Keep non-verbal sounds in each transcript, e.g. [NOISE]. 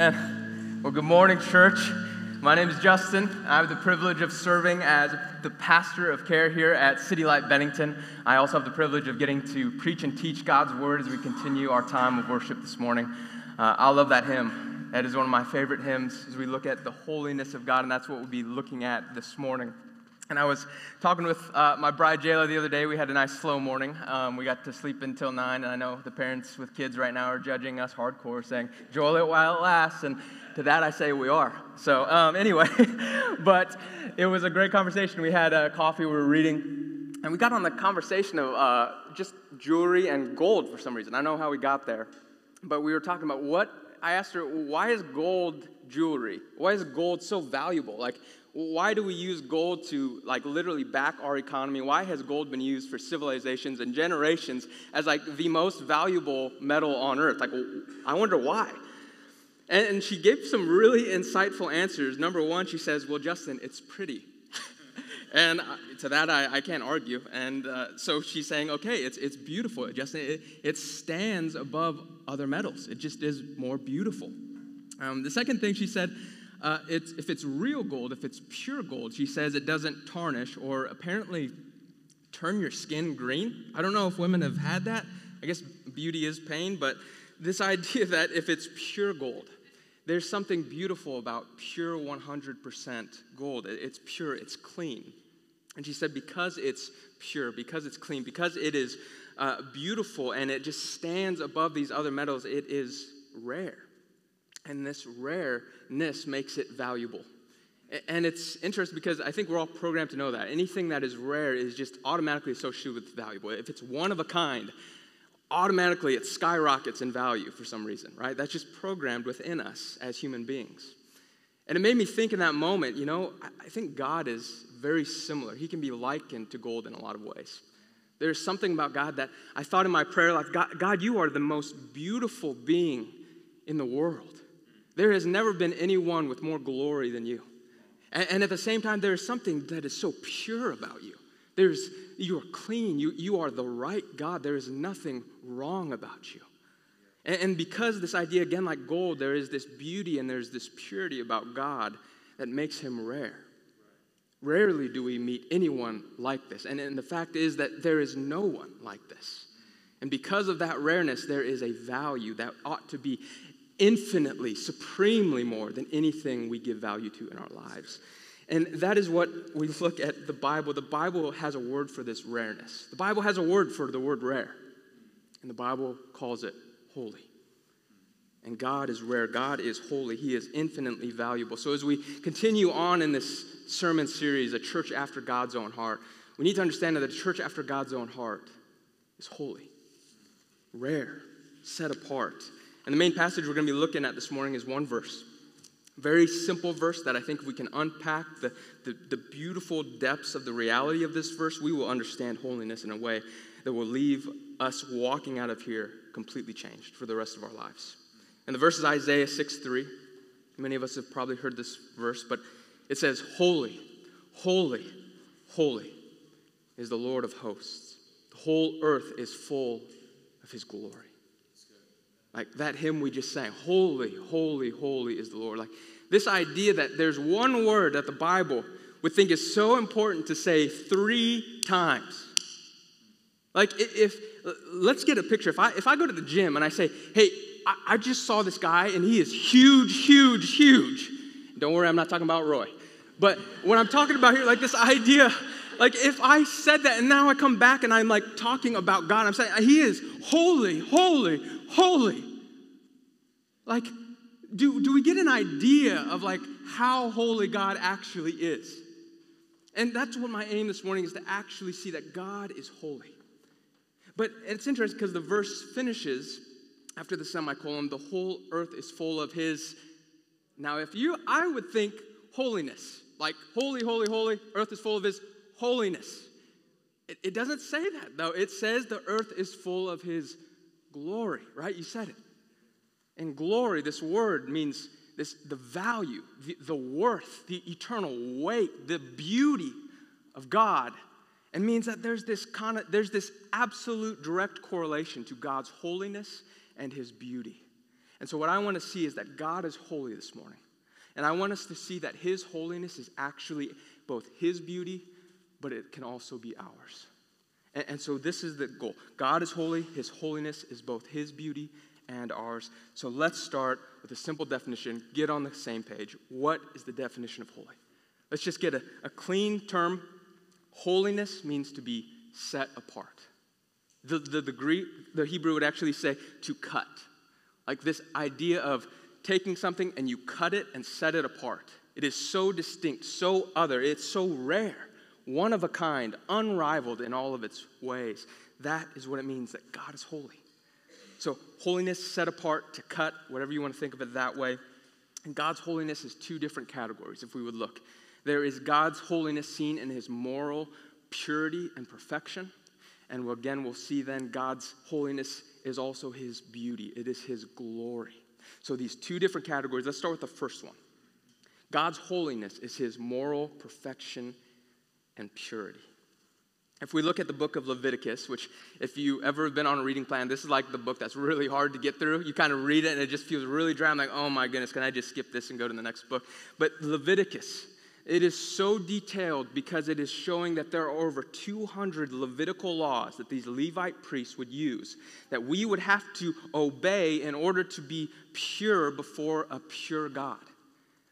Amen. Well, good morning, church. My name is Justin. I have the privilege of serving as the pastor of care here at City Light Bennington. I also have the privilege of getting to preach and teach God's word as we continue our time of worship this morning. Uh, I love that hymn. That is one of my favorite hymns as we look at the holiness of God, and that's what we'll be looking at this morning. And I was talking with uh, my bride Jayla the other day. We had a nice slow morning. Um, we got to sleep until nine, and I know the parents with kids right now are judging us hardcore, saying, "Joel it while it lasts." And to that I say we are. So um, anyway, [LAUGHS] but it was a great conversation. We had uh, coffee. We were reading, and we got on the conversation of uh, just jewelry and gold for some reason. I know how we got there, but we were talking about what. I asked her, "Why is gold jewelry? Why is gold so valuable? Like, why do we use gold to like literally back our economy? Why has gold been used for civilizations and generations as like the most valuable metal on earth? Like i wonder why. And, and she gave some really insightful answers. Number one she says well justin it's pretty. [LAUGHS] And to that I, I can't argue. And uh, so she's saying okay it's, it's beautiful. Justin it, it stands above other metals. It just is more beautiful. Um, the second thing she said uh, it's, if it's real gold, if it's pure gold, she says it doesn't tarnish or apparently turn your skin green. I don't know if women have had that. I guess beauty is pain, but this [LAUGHS] idea that if it's pure gold, there's something beautiful about pure 100% gold. It's pure, it's clean. And she said, because it's pure, because it's clean, because it is uh, beautiful and it just stands above these other metals, it is rare. And this rareness makes it valuable. And it's interesting because I think we're all programmed to know that. Anything that is rare is just automatically associated with valuable. If it's one of a kind, automatically it skyrockets in value for some reason, right? That's just programmed within us as human beings. And it made me think in that moment, you know, I think God is very similar. He can be likened to gold in a lot of ways. There's something about God that I thought in my prayer life God, God you are the most beautiful being in the world. There has never been anyone with more glory than you. And, and, at the same time, there is something that is so pure about you. There's, you are clean. You, you are the right God. There is nothing wrong about you. And, and because this idea, again, like gold, there is this beauty and there's this purity about God that makes him rare. Rarely do we meet anyone like this. And, and the fact is that there is no one like this. And because of that rareness, there is a value that ought to be infinitely, supremely more than anything we give value to in our lives. And that is what we look at the Bible. The Bible has a word for this rareness. The Bible has a word for the word rare. And the Bible calls it holy. And God is rare. God is holy. He is infinitely valuable. So as we continue on in this sermon series, A Church After God's Own Heart, we need to understand that the church after God's own heart is holy, rare, set apart. And the main passage we're going to be looking at this morning is one verse. Very simple verse that I think we can unpack the, the, the, beautiful depths of the reality of this verse. We will understand holiness in a way that will leave us walking out of here completely changed for the rest of our lives. And the verse is Isaiah 6 3. Many of us have probably heard this verse, but it says, Holy, holy, holy is the Lord of hosts. The whole earth is full of his glory. Like that hymn we just sang, Holy, holy, holy is the Lord. Like this idea that there's one word that the Bible would think is so important to say three times. Like if, let's get a picture. If I, if I go to the gym and I say, hey, I, I just saw this guy and he is huge, huge, huge. Don't worry, I'm not talking about Roy. But what I'm talking about here, like this idea, like if I said that and now I come back and I'm like talking about God, I'm saying he is holy, holy, holy. Like, do, do we get an idea of like how holy God actually is? And that's what my aim this morning is to actually see that God is holy. But it's interesting because the verse finishes after the semicolon, the whole earth is full of his. Now, if you, I would think holiness, like holy, holy, holy, earth is full of his holiness. It, it doesn't say that though. It says the earth is full of his glory, right? You said it. And glory, this word means this the value, the, the worth, the eternal weight, the beauty of God. And means that there's this kind of, there's this absolute direct correlation to God's holiness and his beauty. And so, what I want to see is that God is holy this morning. And I want us to see that His holiness is actually both His beauty, but it can also be ours. And, and, so, this is the goal God is holy, His holiness is both His beauty and ours. So, let's start with a simple definition. Get on the same page. What is the definition of holy? Let's just get a, a clean term. Holiness means to be set apart. The, the, the, Greek, the Hebrew would actually say to cut. Like this idea of taking something and you cut it and set it apart. It is so distinct, so other, it's so rare, one of a kind, unrivaled in all of its ways. That is what it means that God is holy. So, holiness set apart to cut, whatever you want to think of it that way. And God's holiness is two different categories, if we would look. There is God's holiness seen in his moral purity and perfection. And again, we'll see then God's holiness is also his beauty, it is his glory. So, these two different categories. Let's start with the first one God's holiness is his moral perfection and purity. If we look at the book of Leviticus, which, if you ever have been on a reading plan, this is like the book that's really hard to get through. You kind of read it and it just feels really dry. I'm like, oh my goodness, can I just skip this and go to the next book? But Leviticus, it is so detailed because it is showing that there are over 200 Levitical laws that these Levite priests would use that we would have to obey in order to be pure before a pure God.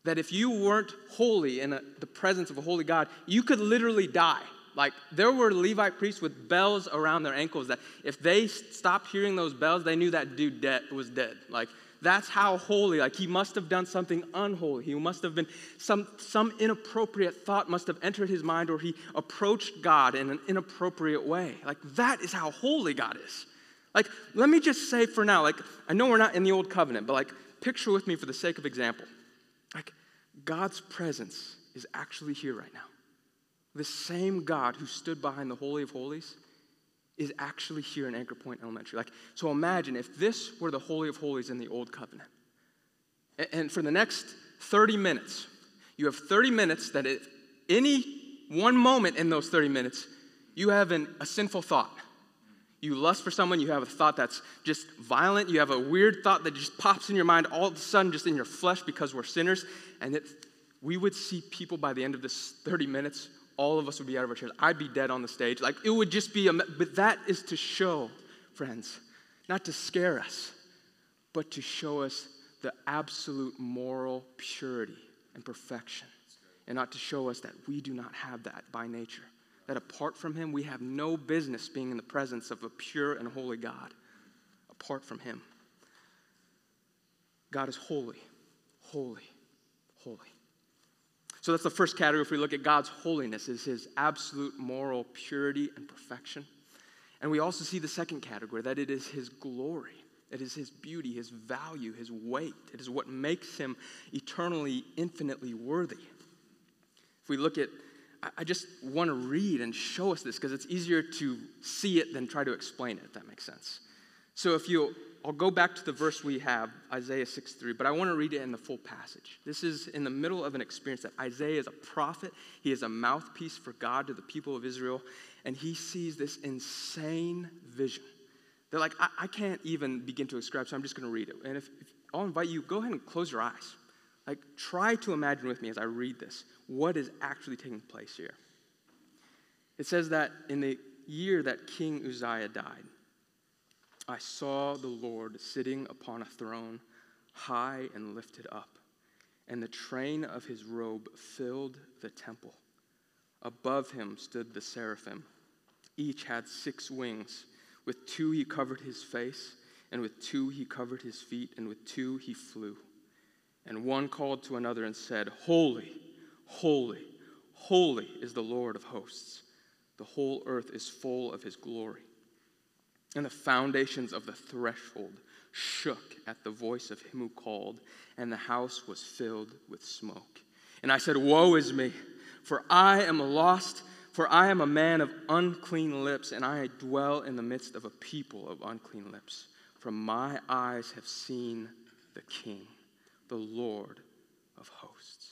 That if you weren't holy in a, the presence of a holy God, you could literally die. Like there were Levite priests with bells around their ankles that if they stopped hearing those bells, they knew that dude dead, was dead. Like that's how holy, like he must have done something unholy. He must have been, some, some inappropriate thought must have entered his mind or he approached God in an inappropriate way. Like that is how holy God is. Like, let me just say for now, like, I know we're not in the old covenant, but like, picture with me for the sake of example. God's presence is actually here right now. The same God who stood behind the Holy of Holies is actually here in Anchor Point Elementary. Like, so imagine if this were the Holy of Holies in the Old Covenant. And for the next 30 minutes, you have 30 minutes that at any one moment in those 30 minutes, you have an, a sinful thought. You lust for someone, you have a thought that's just violent, you have a weird thought that just pops in your mind all of a sudden, just in your flesh because we're sinners. And it, we would see people by the end of this 30 minutes all of us would be out of our chairs. I'd be dead on the stage. Like it would just be a, but that is to show, friends, not to scare us, but to show us the absolute moral purity and perfection. And not to show us that we do not have that by nature. That apart from Him, we have no business being in the presence of a pure and holy God. Apart from Him, God is holy, holy, holy. So that's the first category. If we look at God's holiness, is his absolute moral purity and perfection. And we also see the second category, that it is his glory. It is his beauty, his value, his weight. It is what makes him eternally, infinitely worthy. If we look at, I just want to read and show us this because it's easier to see it than try to explain it, if that makes sense. So if you I'll go back to the verse we have, Isaiah 6 3, but I want to read it in the full passage. This is in the middle of an experience that Isaiah is a prophet. He is a mouthpiece for God to the people of Israel, and he sees this insane vision. They're like, I, I can't even begin to describe, so I'm just going to read it. And if, if I'll invite you, go ahead and close your eyes. Like, try to imagine with me as I read this what is actually taking place here. It says that in the year that King Uzziah died, I saw the Lord sitting upon a throne, high and lifted up, and the train of his robe filled the temple. Above him stood the seraphim. Each had six wings. With two he covered his face, and with two he covered his feet, and with two he flew. And one called to another and said, Holy, holy, holy is the Lord of hosts. The whole earth is full of his glory. And the foundations of the threshold shook at the voice of him who called, and the house was filled with smoke. And I said, Woe is me, for I am lost, for I am a man of unclean lips, and I dwell in the midst of a people of unclean lips. For my eyes have seen the King, the Lord of hosts.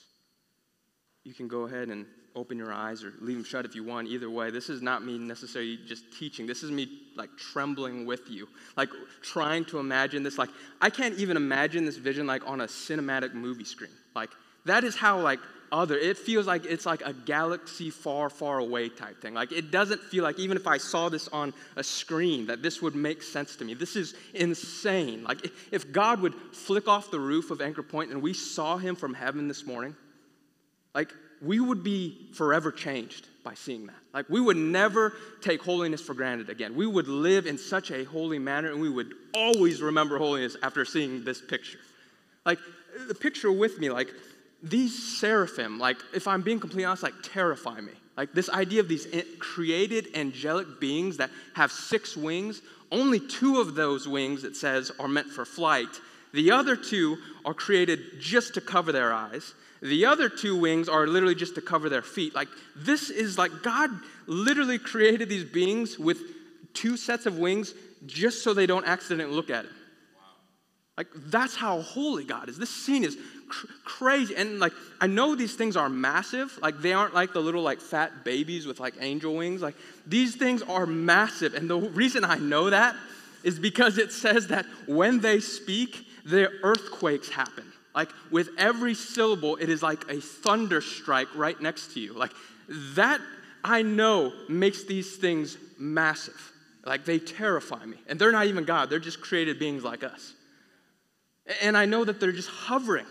you can go ahead and open your eyes or leave them shut if you want. Either way, this is not me necessarily just teaching. This is me like trembling with you, like trying to imagine this. Like, I can't even imagine this vision like on a cinematic movie screen. Like, that is how like other it feels like it's like a galaxy far far away type thing like it doesn't feel like even if i saw this on a screen that this would make sense to me this is insane like if god would flick off the roof of anchor point and we saw him from heaven this morning like we would be forever changed by seeing that. Like, we would never take holiness for granted again. We would live in such a holy manner, and we would always remember holiness after seeing this picture. Like, the picture with me, like, these seraphim, like, if I'm being completely honest, like, terrify me. Like, this idea of these created angelic beings that have six wings, only two of those wings, it says, are meant for flight. The other two are created just to cover their eyes. The other two wings are literally just to cover their feet. Like, this is like God literally created these beings with two sets of wings just so they don't accidentally look at it. Like, that's how holy God is. This scene is cr- crazy. And, like, I know these things are massive. Like, they aren't like the little, like, fat babies with, like, angel wings. Like, these things are massive. And the reason I know that is because it says that when they speak, the earthquakes happen. Like with every syllable, it is like a thunder strike right next to you. Like that, I know, makes these things massive. Like they terrify me. And they're not even God, they're just created beings like us. And I know that they're just hovering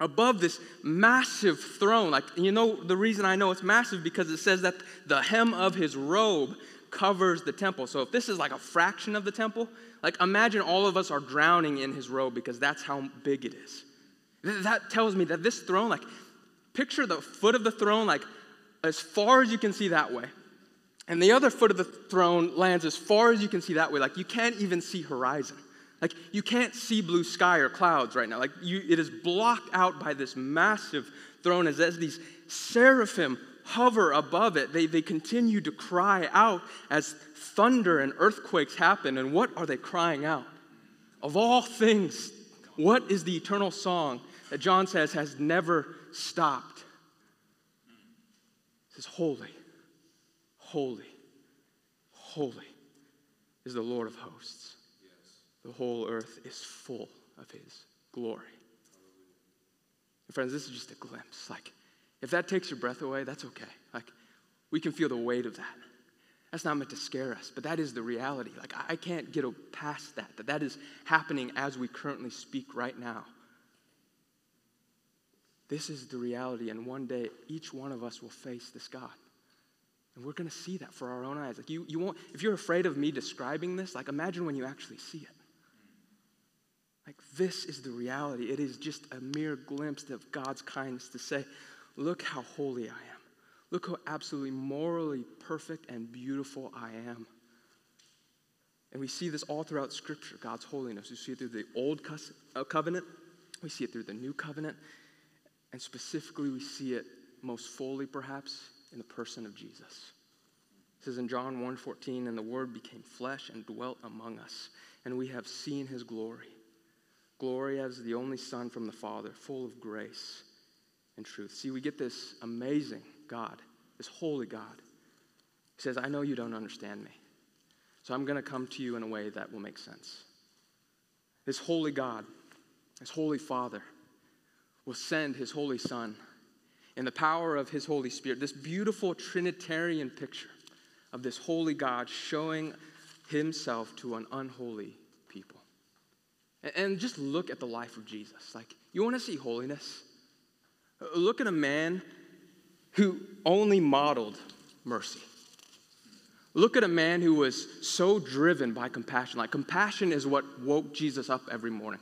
above this massive throne. Like, you know, the reason I know it's massive because it says that the hem of his robe covers the temple. So if this is like a fraction of the temple, like imagine all of us are drowning in his robe because that's how big it is. That tells me that this throne, like, picture the foot of the throne, like, as far as you can see that way. And the other foot of the throne lands as far as you can see that way. Like, you can't even see horizon. Like, you can't see blue sky or clouds right now. Like, you, it is blocked out by this massive throne as, as these seraphim hover above it. They, they continue to cry out as thunder and earthquakes happen. And what are they crying out? Of all things, what is the eternal song that John says has never stopped? It says, Holy, holy, holy is the Lord of hosts. The whole earth is full of his glory. And friends, this is just a glimpse. Like, if that takes your breath away, that's okay. Like, we can feel the weight of that. That's not meant to scare us, but that is the reality. Like, I can't get past that, that that is happening as we currently speak right now. This is the reality, and one day each one of us will face this God. And we're going to see that for our own eyes. Like you, you won't, if you're afraid of me describing this, like imagine when you actually see it. Like this is the reality. It is just a mere glimpse of God's kindness to say, look how holy I am. Look how absolutely morally perfect and beautiful I am. And we see this all throughout Scripture, God's holiness. We see it through the Old uh, Covenant, we see it through the New Covenant, and specifically, we see it most fully, perhaps, in the person of Jesus. It says in John 1:14, and the Word became flesh and dwelt among us, and we have seen his glory. Glory as the only Son from the Father, full of grace and truth. See, we get this amazing God, this holy God. He says, I know you don't understand me. So I'm going to come to you in a way that will make sense. This holy God, this holy Father, will send his holy Son in the power of his Holy Spirit. This beautiful Trinitarian picture of this holy God showing himself to an unholy. And just look at the life of Jesus. Like, you want to see holiness? Look at a man who only modeled mercy. Look at a man who was so driven by compassion. Like, compassion is what woke Jesus up every morning.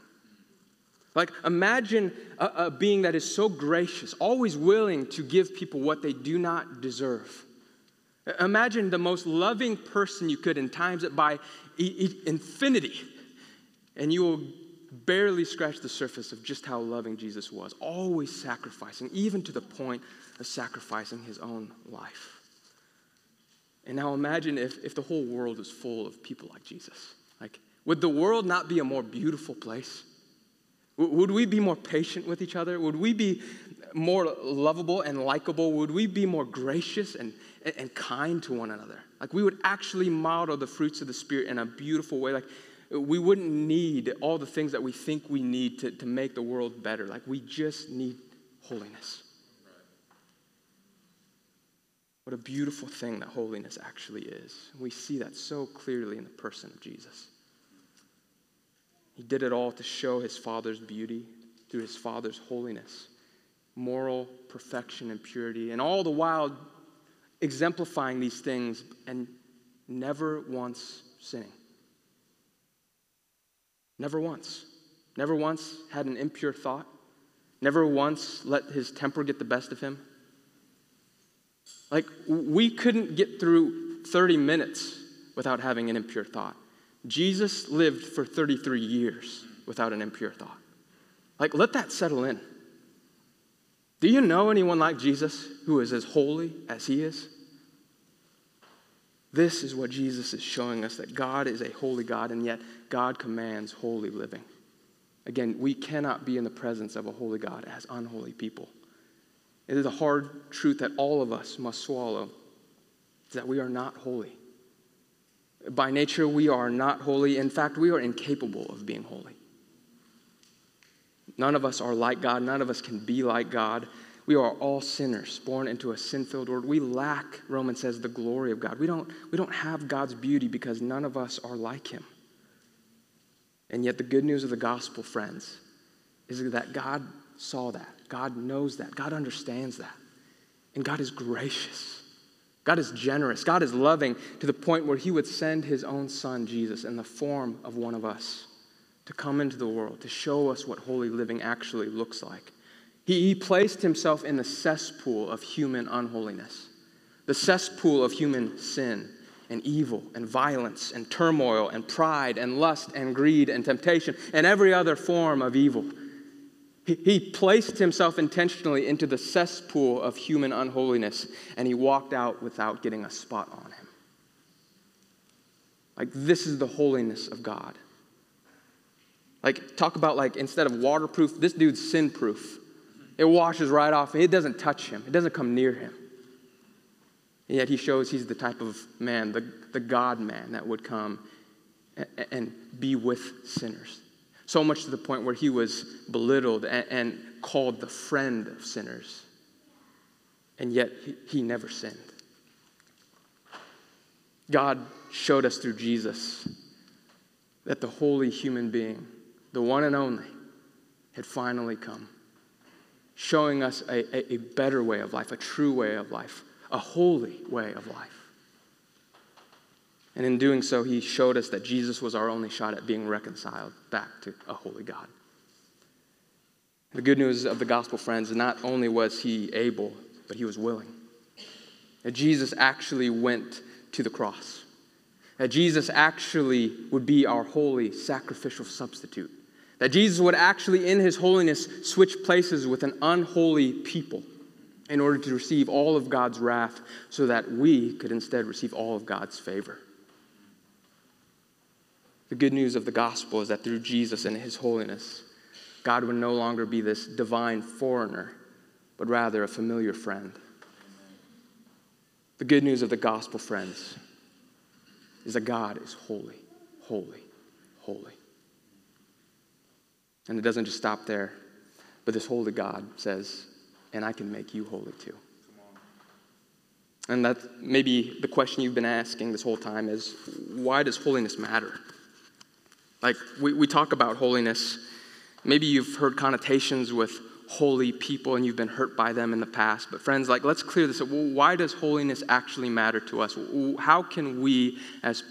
Like, imagine a, a, being that is so gracious, always willing to give people what they do not deserve. Imagine the most loving person you could and times it by infinity, and you will barely scratch the surface of just how loving Jesus was, always sacrificing, even to the point of sacrificing his own life. And now imagine if, if the whole world was full of people like Jesus. Like, would the world not be a more beautiful place? Would we be more patient with each other? Would we be more lovable and likable? Would we be more gracious and, and kind to one another? Like we would actually model the fruits of the Spirit in a beautiful way. Like we wouldn't need all the things that we think we need to, to make the world better. Like we just need holiness. What a beautiful thing that holiness actually is. We see that so clearly in the person of Jesus. He did it all to show his Father's beauty through his Father's holiness, moral perfection and purity, and all the while exemplifying these things and never once sinning. Never once. Never once had an impure thought. Never once let his temper get the best of him. Like, we couldn't get through 30 minutes without having an impure thought. Jesus lived for 33 years without an impure thought. Like, let that settle in. Do you know anyone like Jesus who is as holy as he is? This is what Jesus is showing us that God is a holy God, and yet God commands holy living. Again, we cannot be in the presence of a holy God as unholy people. It is a hard truth that all of us must swallow that we are not holy. By nature, we are not holy. In fact, we are incapable of being holy. None of us are like God. None of us can be like God. We are all sinners, born into a sin filled world. We lack, Romans says, the glory of God. We don't, we don't have God's beauty because none of us are like Him. And yet, the good news of the gospel, friends, is that God saw that. God knows that. God understands that. And God is gracious. God is generous. God is loving to the point where He would send His own Son, Jesus, in the form of one of us to come into the world, to show us what holy living actually looks like. He, he placed Himself in the cesspool of human unholiness, the cesspool of human sin and evil and violence and turmoil and pride and lust and greed and temptation and every other form of evil. He, placed himself intentionally into the cesspool of human unholiness and he walked out without getting a spot on him. Like, this is the holiness of God. Like, talk about, like, instead of waterproof, this dude's sin proof. It washes right off. It doesn't touch him, it doesn't come near him. And yet he shows he's the type of man, the, the God man that would come and, and be with sinners. So much to the point where he was belittled and, and called the friend of sinners. And yet he, he never sinned. God showed us through Jesus that the holy human being, the one and only, had finally come, showing us a, a, a better way of life, a true way of life, a holy way of life. And in doing so, he showed us that Jesus was our only shot at being reconciled back to a holy God. The good news of the gospel, friends, not only was he able, but he was willing. That Jesus actually went to the cross. That Jesus actually would be our holy sacrificial substitute. That Jesus would actually, in his holiness, switch places with an unholy people in order to receive all of God's wrath so that we could instead receive all of God's favor. The good news of the gospel is that through Jesus and his holiness, God would no longer be this divine foreigner, but rather a familiar friend. The good news of the gospel, friends, is that God is holy, holy, holy. And it doesn't just stop there, but this holy God says, and I can make you holy too. And that maybe the question you've been asking this whole time is why does holiness matter? Like, we, we talk about holiness. Maybe you've heard connotations with holy people and you've been hurt by them in the past. But, friends, like, let's clear this up. why does holiness actually matter to us? How can we, as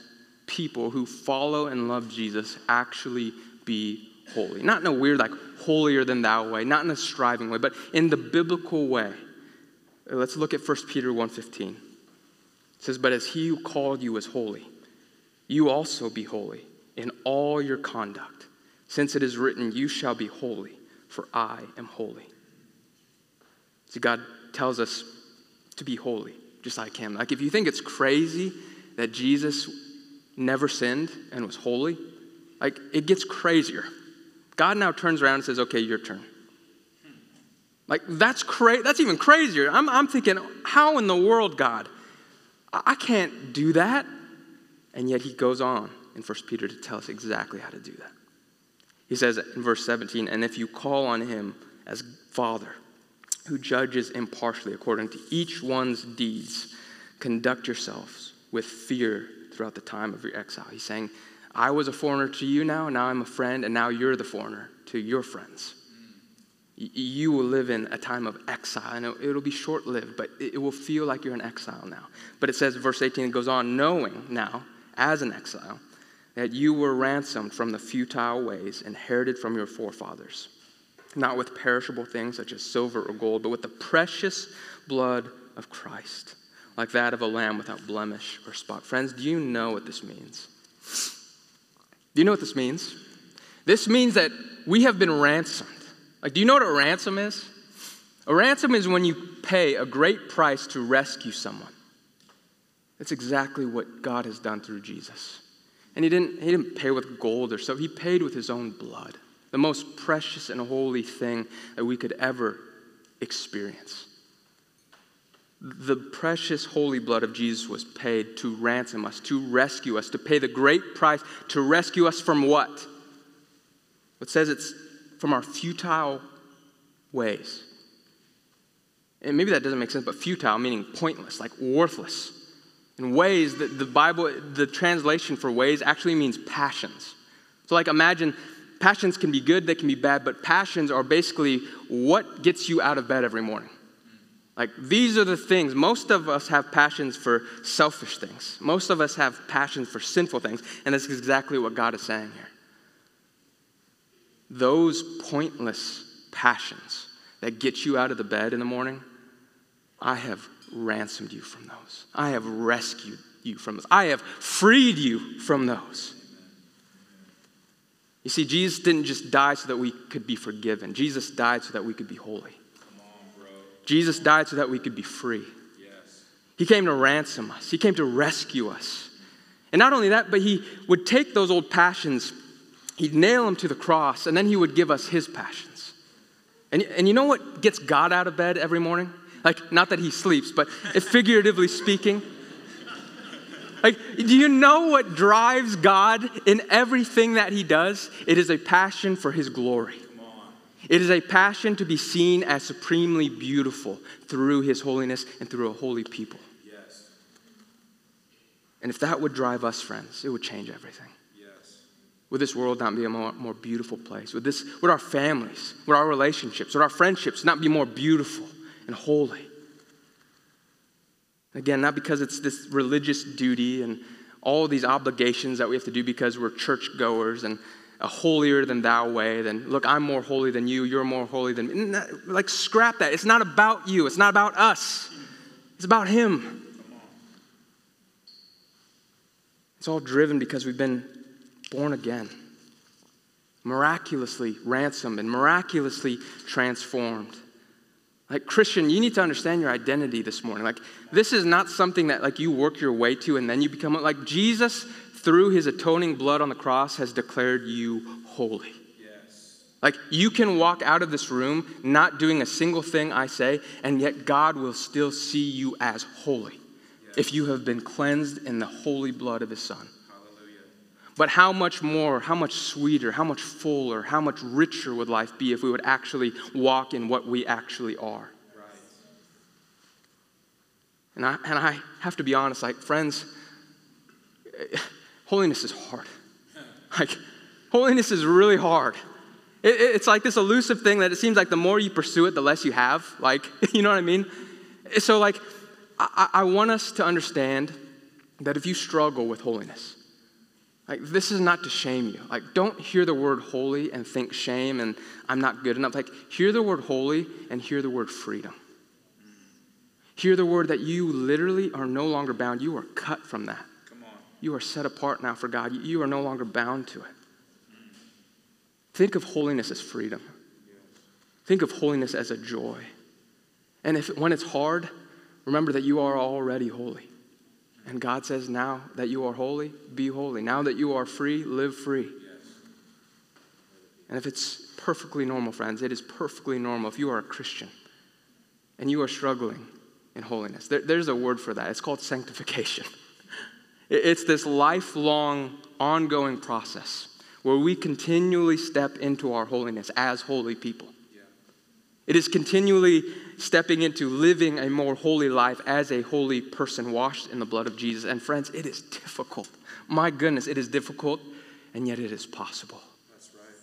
people who follow and love Jesus, actually be holy? Not in a weird, like, holier than thou way, not in a striving way, but in the biblical way. Uh, let's look at 1 Peter 1.15. It says, But as he who called you is holy, you also be holy in all your conduct, since it is written, You shall be holy, for I am holy. See, God tells us to be holy, just like Him. Like, if you think it's crazy that Jesus never sinned and was holy, like, it gets crazier. God now turns around and says, okay, your turn. Like, that's crazy. That's even crazier. I'm, I'm thinking, how in the world, God? I, I can't do that. And yet he goes on in 1 Peter to tell us exactly how to do that. He says in verse 17, and if you call on him as Father, who judges impartially according to each one's deeds, conduct yourselves with fear throughout the time of your exile. He's saying, I was a foreigner to you now, now I'm a friend, and now you're the foreigner to your friends. You will live in a time of exile, and it'll be short lived, but it will feel like you're in exile now. But it says, verse 18, it goes on, knowing now, as an exile, that you were ransomed from the futile ways inherited from your forefathers, not with perishable things such as silver or gold, but with the precious blood of Christ, like that of a lamb without blemish or spot. Friends, do you know what this means? Do you know what this means? This means that we have been ransomed. Like, do you know what a ransom is? A ransom is when you pay a great price to rescue someone. That's exactly what God has done through Jesus. And he didn't, he didn't pay with gold or so, he paid with his own blood, the most precious and holy thing that we could ever experience. The precious holy blood of Jesus was paid to ransom us, to rescue us, to pay the great price, to rescue us from what? It says it's from our futile ways. And maybe that doesn't make sense, but futile meaning pointless, like worthless. In ways that the Bible, the translation for ways actually means passions. So, like, imagine passions can be good, they can be bad, but passions are basically what gets you out of bed every morning. Like, these are the things. Most of us have passions for selfish things, most of us have passions for sinful things, and that's exactly what God is saying here those pointless passions that get you out of the bed in the morning, I have ransomed you from those. I have rescued you from those. I have freed you from those. You see, Jesus didn't just die so that we could be forgiven, Jesus died so that we could be holy. Jesus died so that we could be free. Yes. He came to ransom us, He came to rescue us. And not only that, but He would take those old passions he'd nail them to the cross, and then he would give us his passions. And, and you know what gets God out of bed every morning? Like, not that he sleeps, but [LAUGHS] figuratively speaking. Like, do you know what drives God in everything that he does? It is a passion for his glory. It is a passion to be seen as supremely beautiful through his holiness and through a holy people. Yes. And if that would drive us, friends, it would change everything. Yes. Would this world not be a more, more beautiful place? Would, this, would our families, would our relationships, would our friendships not be more beautiful and holy? Again, not because it's this religious duty and all these obligations that we have to do because we're churchgoers and a holier than thou way, then look, I'm more holy than you, you're more holy than me. Like, scrap that. It's not about you, it's not about us, it's about Him. It's all driven because we've been born again, miraculously ransomed and miraculously transformed. Like Christian, you need to understand your identity this morning. Like this is not something that like you work your way to and then you become like Jesus through his atoning blood on the cross has declared you holy. Yes. Like you can walk out of this room not doing a single thing I say and yet God will still see you as holy yes. if you have been cleansed in the holy blood of his son. But how much more, how much sweeter, how much fuller, how much richer would life be if we would actually walk in what we actually are? Right. And, I, and I have to be honest, like, friends, eh, holiness is hard. Like, holiness is really hard. It, it's like this elusive thing that it seems like the more you pursue it, the less you have. Like, [LAUGHS] you know what I mean? So, like, I, I want us to understand that if you struggle with holiness, like, this is not to shame you. Like, don't hear the word holy and think shame and I'm not good enough. Like, hear the word holy and hear the word freedom. Hear the word that you literally are no longer bound. You are cut from that. You are set apart now for God. You are no longer bound to it. Think of holiness as freedom. Think of holiness as a joy. And if when it's hard, remember that you are already holy. And God says, now that you are holy, be holy. Now that you are free, live free. And if it's perfectly normal, friends, it is perfectly normal if you are a Christian and you are struggling in holiness. There, there's a word for that. It's called sanctification. [LAUGHS] It's this lifelong, ongoing process where we continually step into our holiness as holy people. It is continually stepping into living a more holy life as a holy person washed in the blood of Jesus. And friends, it is difficult. My goodness, it is difficult, and yet it is possible.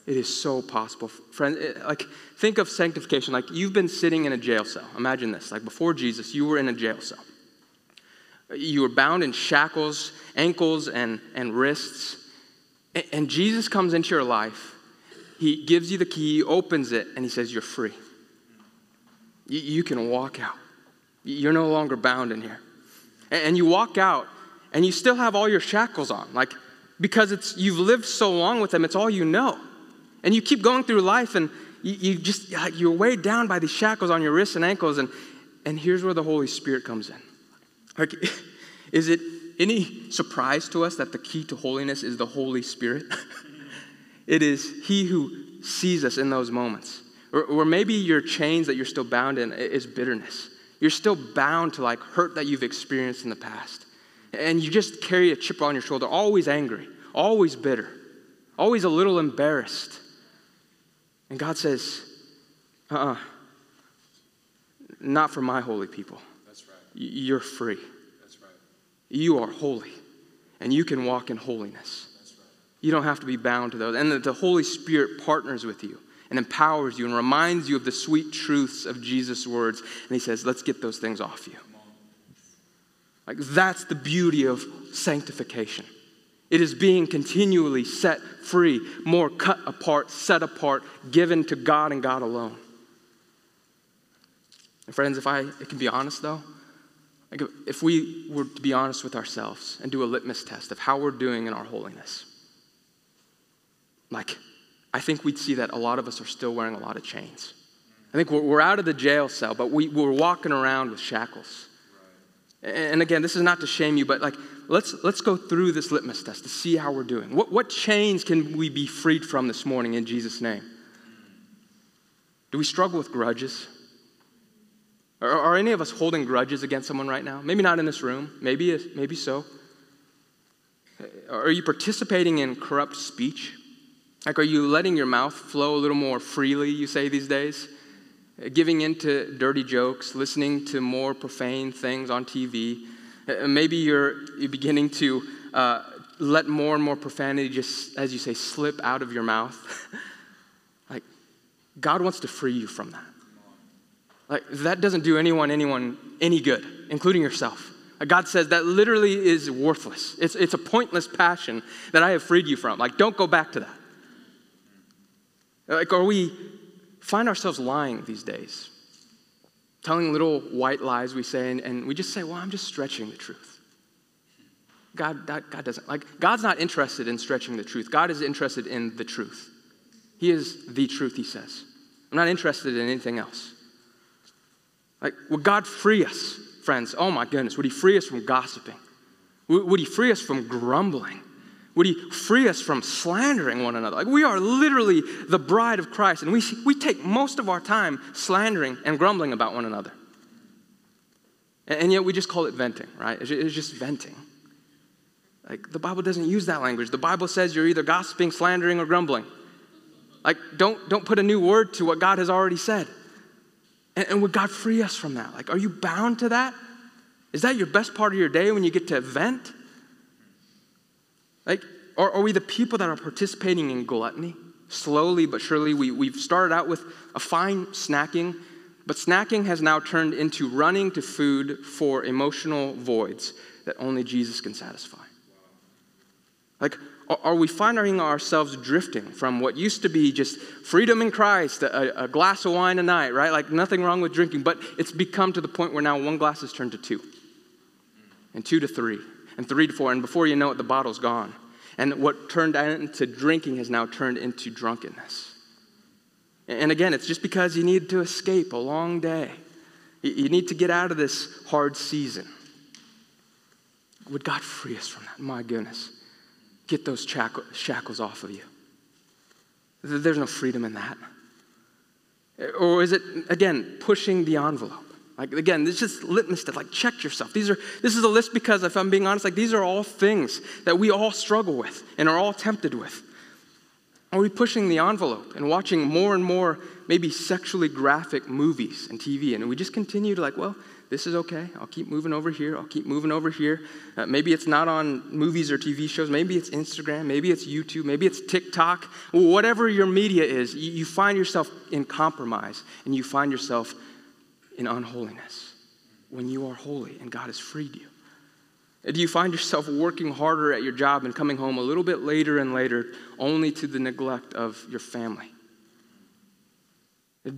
It is so possible. Friends, like think of sanctification. Like you've been sitting in a jail cell. Imagine this. Like before Jesus, you were in a jail cell. You were bound in shackles, ankles, and, and wrists. And, and Jesus comes into your life. He gives you the key, opens it, and he says, You're free. You, you can walk out. You're no longer bound in here. And, and you walk out, and you still have all your shackles on. Like, because it's you've lived so long with them, it's all you know. And you keep going through life and you, you just, you're weighed down by these shackles on your wrists and ankles. And, and here's where the Holy Spirit comes in. Like, [LAUGHS] is it any surprise to us that the key to holiness is the Holy Spirit? [LAUGHS] it is He who sees us in those moments. Or, or maybe your chains that you're still bound in is bitterness. You're still bound to like hurt that you've experienced in the past. And you just carry a chip on your shoulder, always angry, always bitter, always a little embarrassed. And God says, uh uh-uh, uh not for my holy people. That's right. You're free. That's right. You are holy, and you can walk in holiness. That's right. You don't have to be bound to those. And the Holy Spirit partners with you and empowers you and reminds you of the sweet truths of Jesus' words. And He says, let's get those things off you. Like, that's the beauty of sanctification. It is being continually set free, more cut apart, set apart, given to God and God alone. And friends, if I it can be honest though, like if we were to be honest with ourselves and do a litmus test of how we're doing in our holiness, like I think we'd see that a lot of us are still wearing a lot of chains. I think we're, we're out of the jail cell, but we, we're walking around with shackles. And again, this is not to shame you, but like let's let's go through this litmus test to see how we're doing. What what chains can we be freed from this morning in Jesus' name? Do we struggle with grudges? Are, are any of us holding grudges against someone right now? Maybe not in this room. Maybe maybe so. Are you participating in corrupt speech? Like, are you letting your mouth flow a little more freely, you say these days? giving into dirty jokes, listening to more profane things on TV. Uh, maybe you're, you're beginning to uh, let more and more profanity just, as you say, slip out of your mouth. [LAUGHS] like, God wants to free you from that. Like, that doesn't do anyone, anyone any good, including yourself. God says that literally is worthless. It's, it's a pointless passion that I have freed you from. Like, don't go back to that. Like, are we find ourselves lying these days, telling little white lies we say, and, and we just say, well, I'm just stretching the truth. God, that, God doesn't, like, God's not interested in stretching the truth. God is interested in the truth. He is the truth, he says. I'm not interested in anything else. Like, would God free us, friends? Oh my goodness. Would he free us from gossiping? Would he free us from grumbling? Would he free us from slandering one another? Like we are literally the bride of Christ, and we, we take most of our time slandering and grumbling about one another. And, and yet we just call it venting, right? It's, it's just venting. Like the Bible doesn't use that language. The Bible says you're either gossiping, slandering, or grumbling. Like don't, don't put a new word to what God has already said. And, and would God free us from that? Like, are you bound to that? Is that your best part of your day when you get to vent? Like, are, are we the people that are participating in gluttony? Slowly but surely, we, we've started out with a fine snacking, but snacking has now turned into running to food for emotional voids that only Jesus can satisfy. Like, are we finding ourselves drifting from what used to be just freedom in Christ, a, a, glass of wine a night, right? Like nothing wrong with drinking, but it's become to the point where now one glass has turned to two, and two to three, and three to four, and before you know it, the bottle's gone. And what turned into drinking has now turned into drunkenness. And again, it's just because you need to escape a long day. You need to get out of this hard season. Would God free us from that? My goodness. Get those shackles off of you. There's no freedom in that. Or is it, again, pushing the envelope? Like again, this is litmus test. Like check yourself. These are this is a list because if I'm being honest, like these are all things that we all struggle with and are all tempted with. Are we pushing the envelope and watching more and more maybe sexually graphic movies and TV, and we just continue to like, well, this is okay. I'll keep moving over here. I'll keep moving over here. Uh, maybe it's not on movies or TV shows. Maybe it's Instagram. Maybe it's YouTube. Maybe it's TikTok. Whatever your media is, you, you find yourself in compromise and you find yourself in unholiness when you are holy and God has freed you. Do you find yourself working harder at your job and coming home a little bit later and later only to the neglect of your family?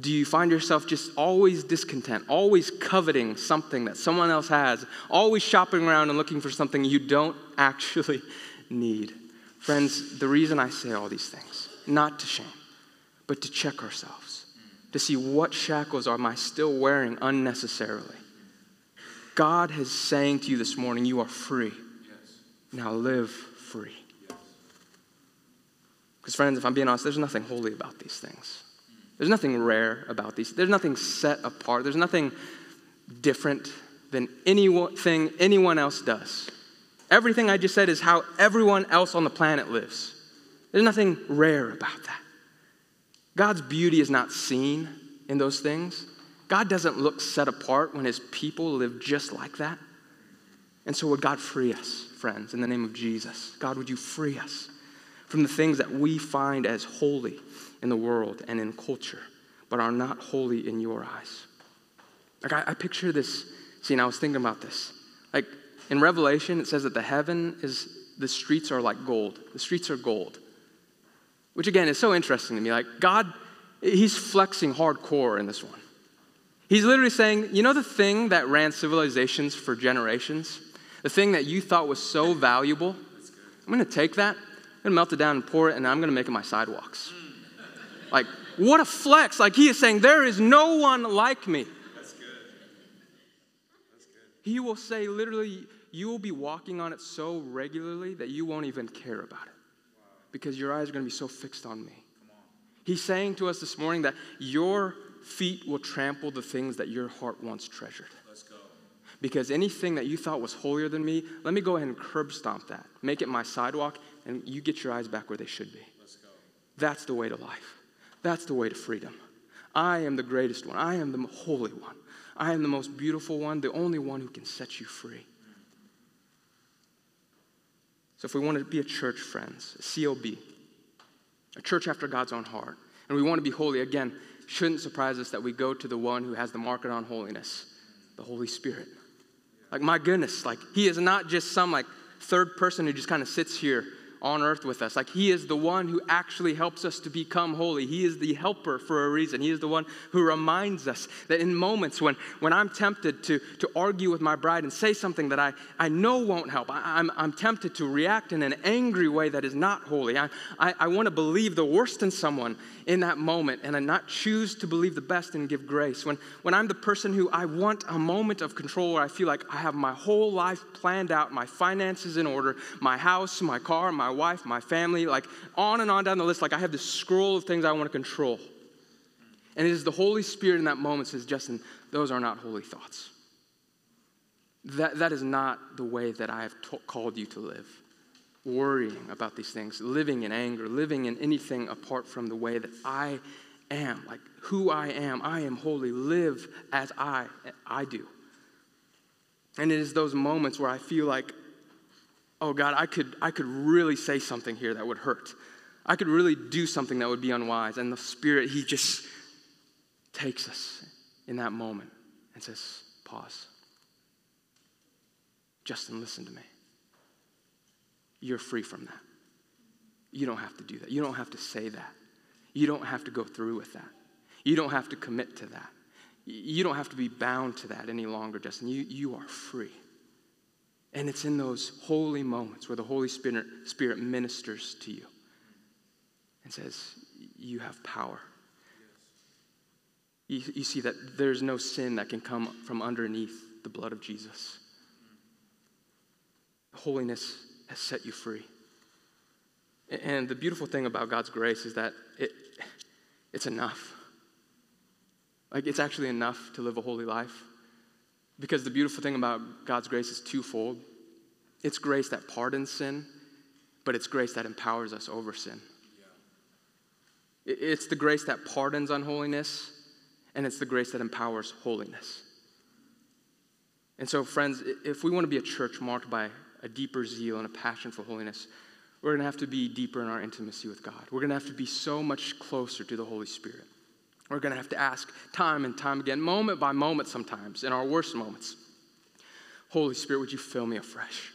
Do you find yourself just always discontent, always coveting something that someone else has, always shopping around and looking for something you don't actually [LAUGHS] need? Friends, the reason I say all these things, not to shame, but to check ourselves, to see what shackles am I still wearing unnecessarily. God is saying to you this morning, you are free. Yes. Now live free. Because, friends, if I'm being honest, there's nothing holy about these things. There's nothing rare about these. There's nothing set apart. There's nothing different than anything anyone else does. Everything I just said is how everyone else on the planet lives. There's nothing rare about that. God's beauty is not seen in those things. God doesn't look set apart when his people live just like that. And so, would God free us, friends, in the name of Jesus? God, would you free us from the things that we find as holy in the world and in culture, but are not holy in your eyes. Like, I, I picture this scene, I was thinking about this. Like, in Revelation, it says that the heaven is, the streets are like gold. The streets are gold. Which, again, is so interesting to me. Like, God, He's flexing hardcore in this one. He's literally saying, you know, the thing that ran civilizations for generations? The thing that you thought was so valuable? I'm going to take that, I'm going to melt it down and pour it, and I'm going to make it my sidewalks. Like, what a flex. Like, he is saying, There is no one like me. That's good. That's good. He will say, literally, you will be walking on it so regularly that you won't even care about it. Because your eyes are going to be so fixed on me. On. He's saying to us this morning that your feet will trample the things that your heart once treasured. Let's go. Because anything that you thought was holier than me, let me go ahead and curb stomp that. Make it my sidewalk, and you get your eyes back where they should be. Let's go. That's the way to life. That's the way to freedom. I am the greatest one. I am the holy one. I am the most beautiful one, the only one who can set you free. So, if we want to be a church, friends, a CLB, a church after God's own heart, and we want to be holy, again, shouldn't surprise us that we go to the one who has the market on holiness, the Holy Spirit. Like, my goodness, like, he is not just some like third person who just kind of sits here on earth with us. Like He is the one who actually helps us to become holy. He is the helper for a reason. He is the one who reminds us that in moments when, when I'm tempted to, to argue with my bride and say something that I, I know won't help, I, am I'm, I'm tempted to react in an angry way that is not holy. I, I, I want to believe the worst in someone in that moment and I not choose to believe the best and give grace. When, when I'm the person who I want a moment of control where I feel like I have my whole life planned out, my finances in order, my house, my car, my wife, my family, like on and on down the list. Like I have this scroll of things I want to control. And it is the Holy Spirit in that moment says, Justin, those are not holy thoughts. That, that is not the way that I have t- called you to live. Worrying about these things, living in anger, living in anything apart from the way that I am, like who I am. I am holy. Live as I, I do. And it is those moments where I feel like oh God, I could, I could really say something here that would hurt. I could really do something that would be unwise. And the Spirit, He just takes us in that moment and says, pause. Justin, listen to me. You're free from that. You don't have to do that. You don't have to say that. You don't have to go through with that. You don't have to commit to that. You don't have to be bound to that any longer, Justin. You, you are free. And it's in those holy moments where the Holy Spirit, Spirit ministers to you and says, You have power. You, you see that there's no sin that can come from underneath the blood of Jesus. Holiness has set you free. And the beautiful thing about God's grace is that it, it's enough. Like, it's actually enough to live a holy life. Because the beautiful thing about God's grace is twofold it's grace that pardons sin, but it's grace that empowers us over sin. It's the grace that pardons unholiness, and it's the grace that empowers holiness. And so, friends, if we want to be a church marked by a deeper zeal and a passion for holiness, we're going to have to be deeper in our intimacy with God. We're going to have to be so much closer to the Holy Spirit. We're going to have to ask time and time again, moment by moment sometimes, in our worst moments Holy Spirit, would you fill me afresh?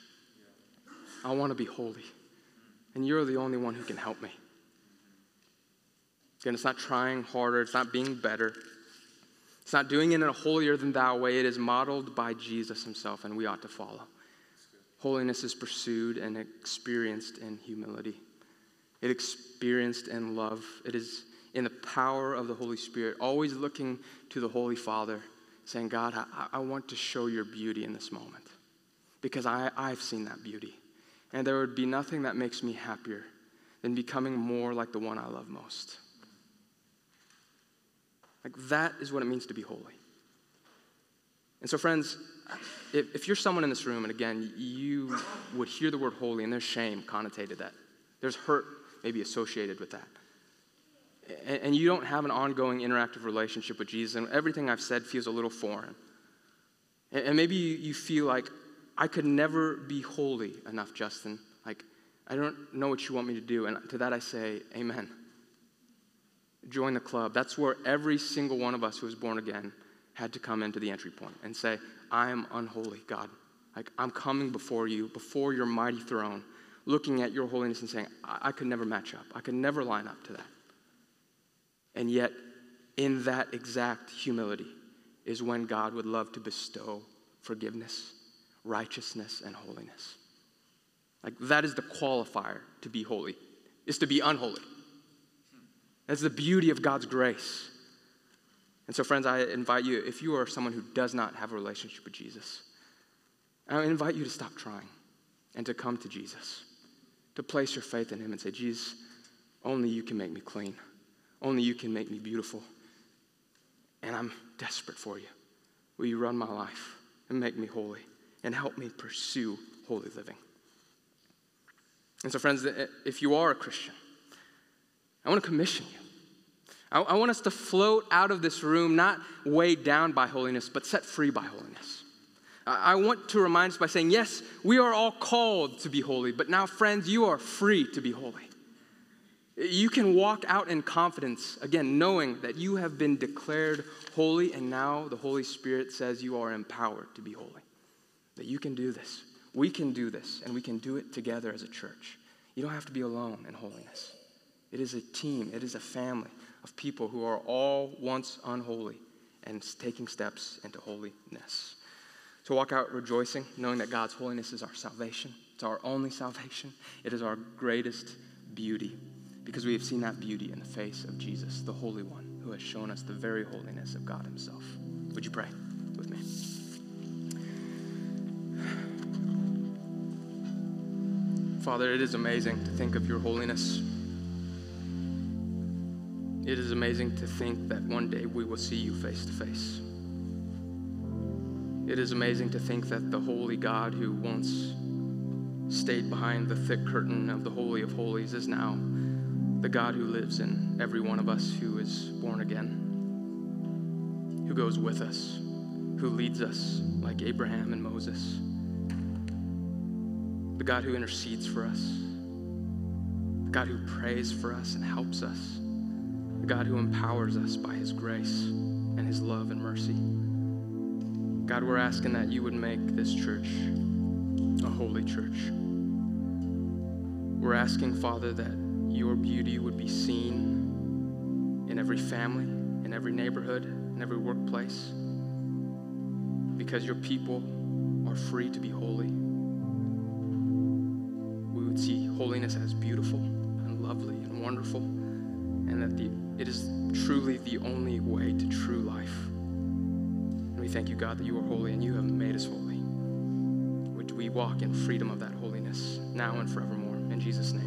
I want to be holy. And you're the only one who can help me. Again, it's not trying harder, it's not being better. It's not doing it in a holier than thou way. It is modeled by Jesus himself, and we ought to follow. Holiness is pursued and experienced in humility. It experienced in love. It is in the power of the Holy Spirit, always looking to the Holy Father, saying, God, I, I want to show your beauty in this moment because I, I've seen that beauty. And there would be nothing that makes me happier than becoming more like the one I love most. Like that is what it means to be holy. And so, friends, if, if, you're someone in this room, and again, you would hear the word holy and there's shame connotated that, there's hurt maybe associated with that, and, and you don't have an ongoing interactive relationship with Jesus, and everything I've said feels a little foreign, and, and maybe you, you feel like, I could never be holy enough, Justin. Like, I don't know what you want me to do. And to that I say, Amen join the club. That's where every single one of us who was born again had to come into the entry point and say, I am unholy, God. Like, I'm coming before you, before your mighty throne, looking at your holiness and saying, I, I could never match up. I could never line up to that. And yet, in that exact humility is when God would love to bestow forgiveness, righteousness, and holiness. Like, that is the qualifier to be holy, is to be unholy. That's the beauty of God's grace. And so, friends, I invite you, if you are someone who does not have a relationship with Jesus, I invite you to stop trying and to come to Jesus, to place your faith in Him and say, Jesus, only you can make me clean. Only you can make me beautiful. And I'm desperate for you. Will you run my life and make me holy and help me pursue holy living? And so, friends, if you are a Christian, I want to commission you. I, I want us to float out of this room not weighed down by holiness, but set free by holiness. I, I want to remind us by saying, yes, we are all called to be holy, but now, friends, you are free to be holy. You can walk out in confidence, again, knowing that you have been declared holy, and now the Holy Spirit says you are empowered to be holy. That you can do this. We can do this, and we can do it together as a church. You don't have to be alone in holiness. It is a team, it is a family of people who are all once unholy and taking steps into holiness. To walk out rejoicing, knowing that God's holiness is our salvation. It's our only salvation. It is our greatest beauty because we have seen that beauty in the face of Jesus, the Holy One, who has shown us the very holiness of God Himself. Would you pray with me? Father, it is amazing to think of your holiness. It is amazing to think that one day we will see you face to face. It is amazing to think that the holy God who once stayed behind the thick curtain of the Holy of Holies is now the God who lives in every one of us who is born again, who goes with us, who leads us like Abraham and Moses, the God who intercedes for us, the God who prays for us and helps us God who empowers us by his grace and his love and mercy. God, we're asking that you would make this church a holy church. We're asking, Father, that your beauty would be seen in every family, in every neighborhood, in every workplace, because your people are free to be holy. We would see holiness as beautiful and lovely and wonderful, and that the it is truly the only way to true life. And we thank you, God, that you are holy and you have made us holy. Would we walk in freedom of that holiness now and forevermore. In Jesus' name.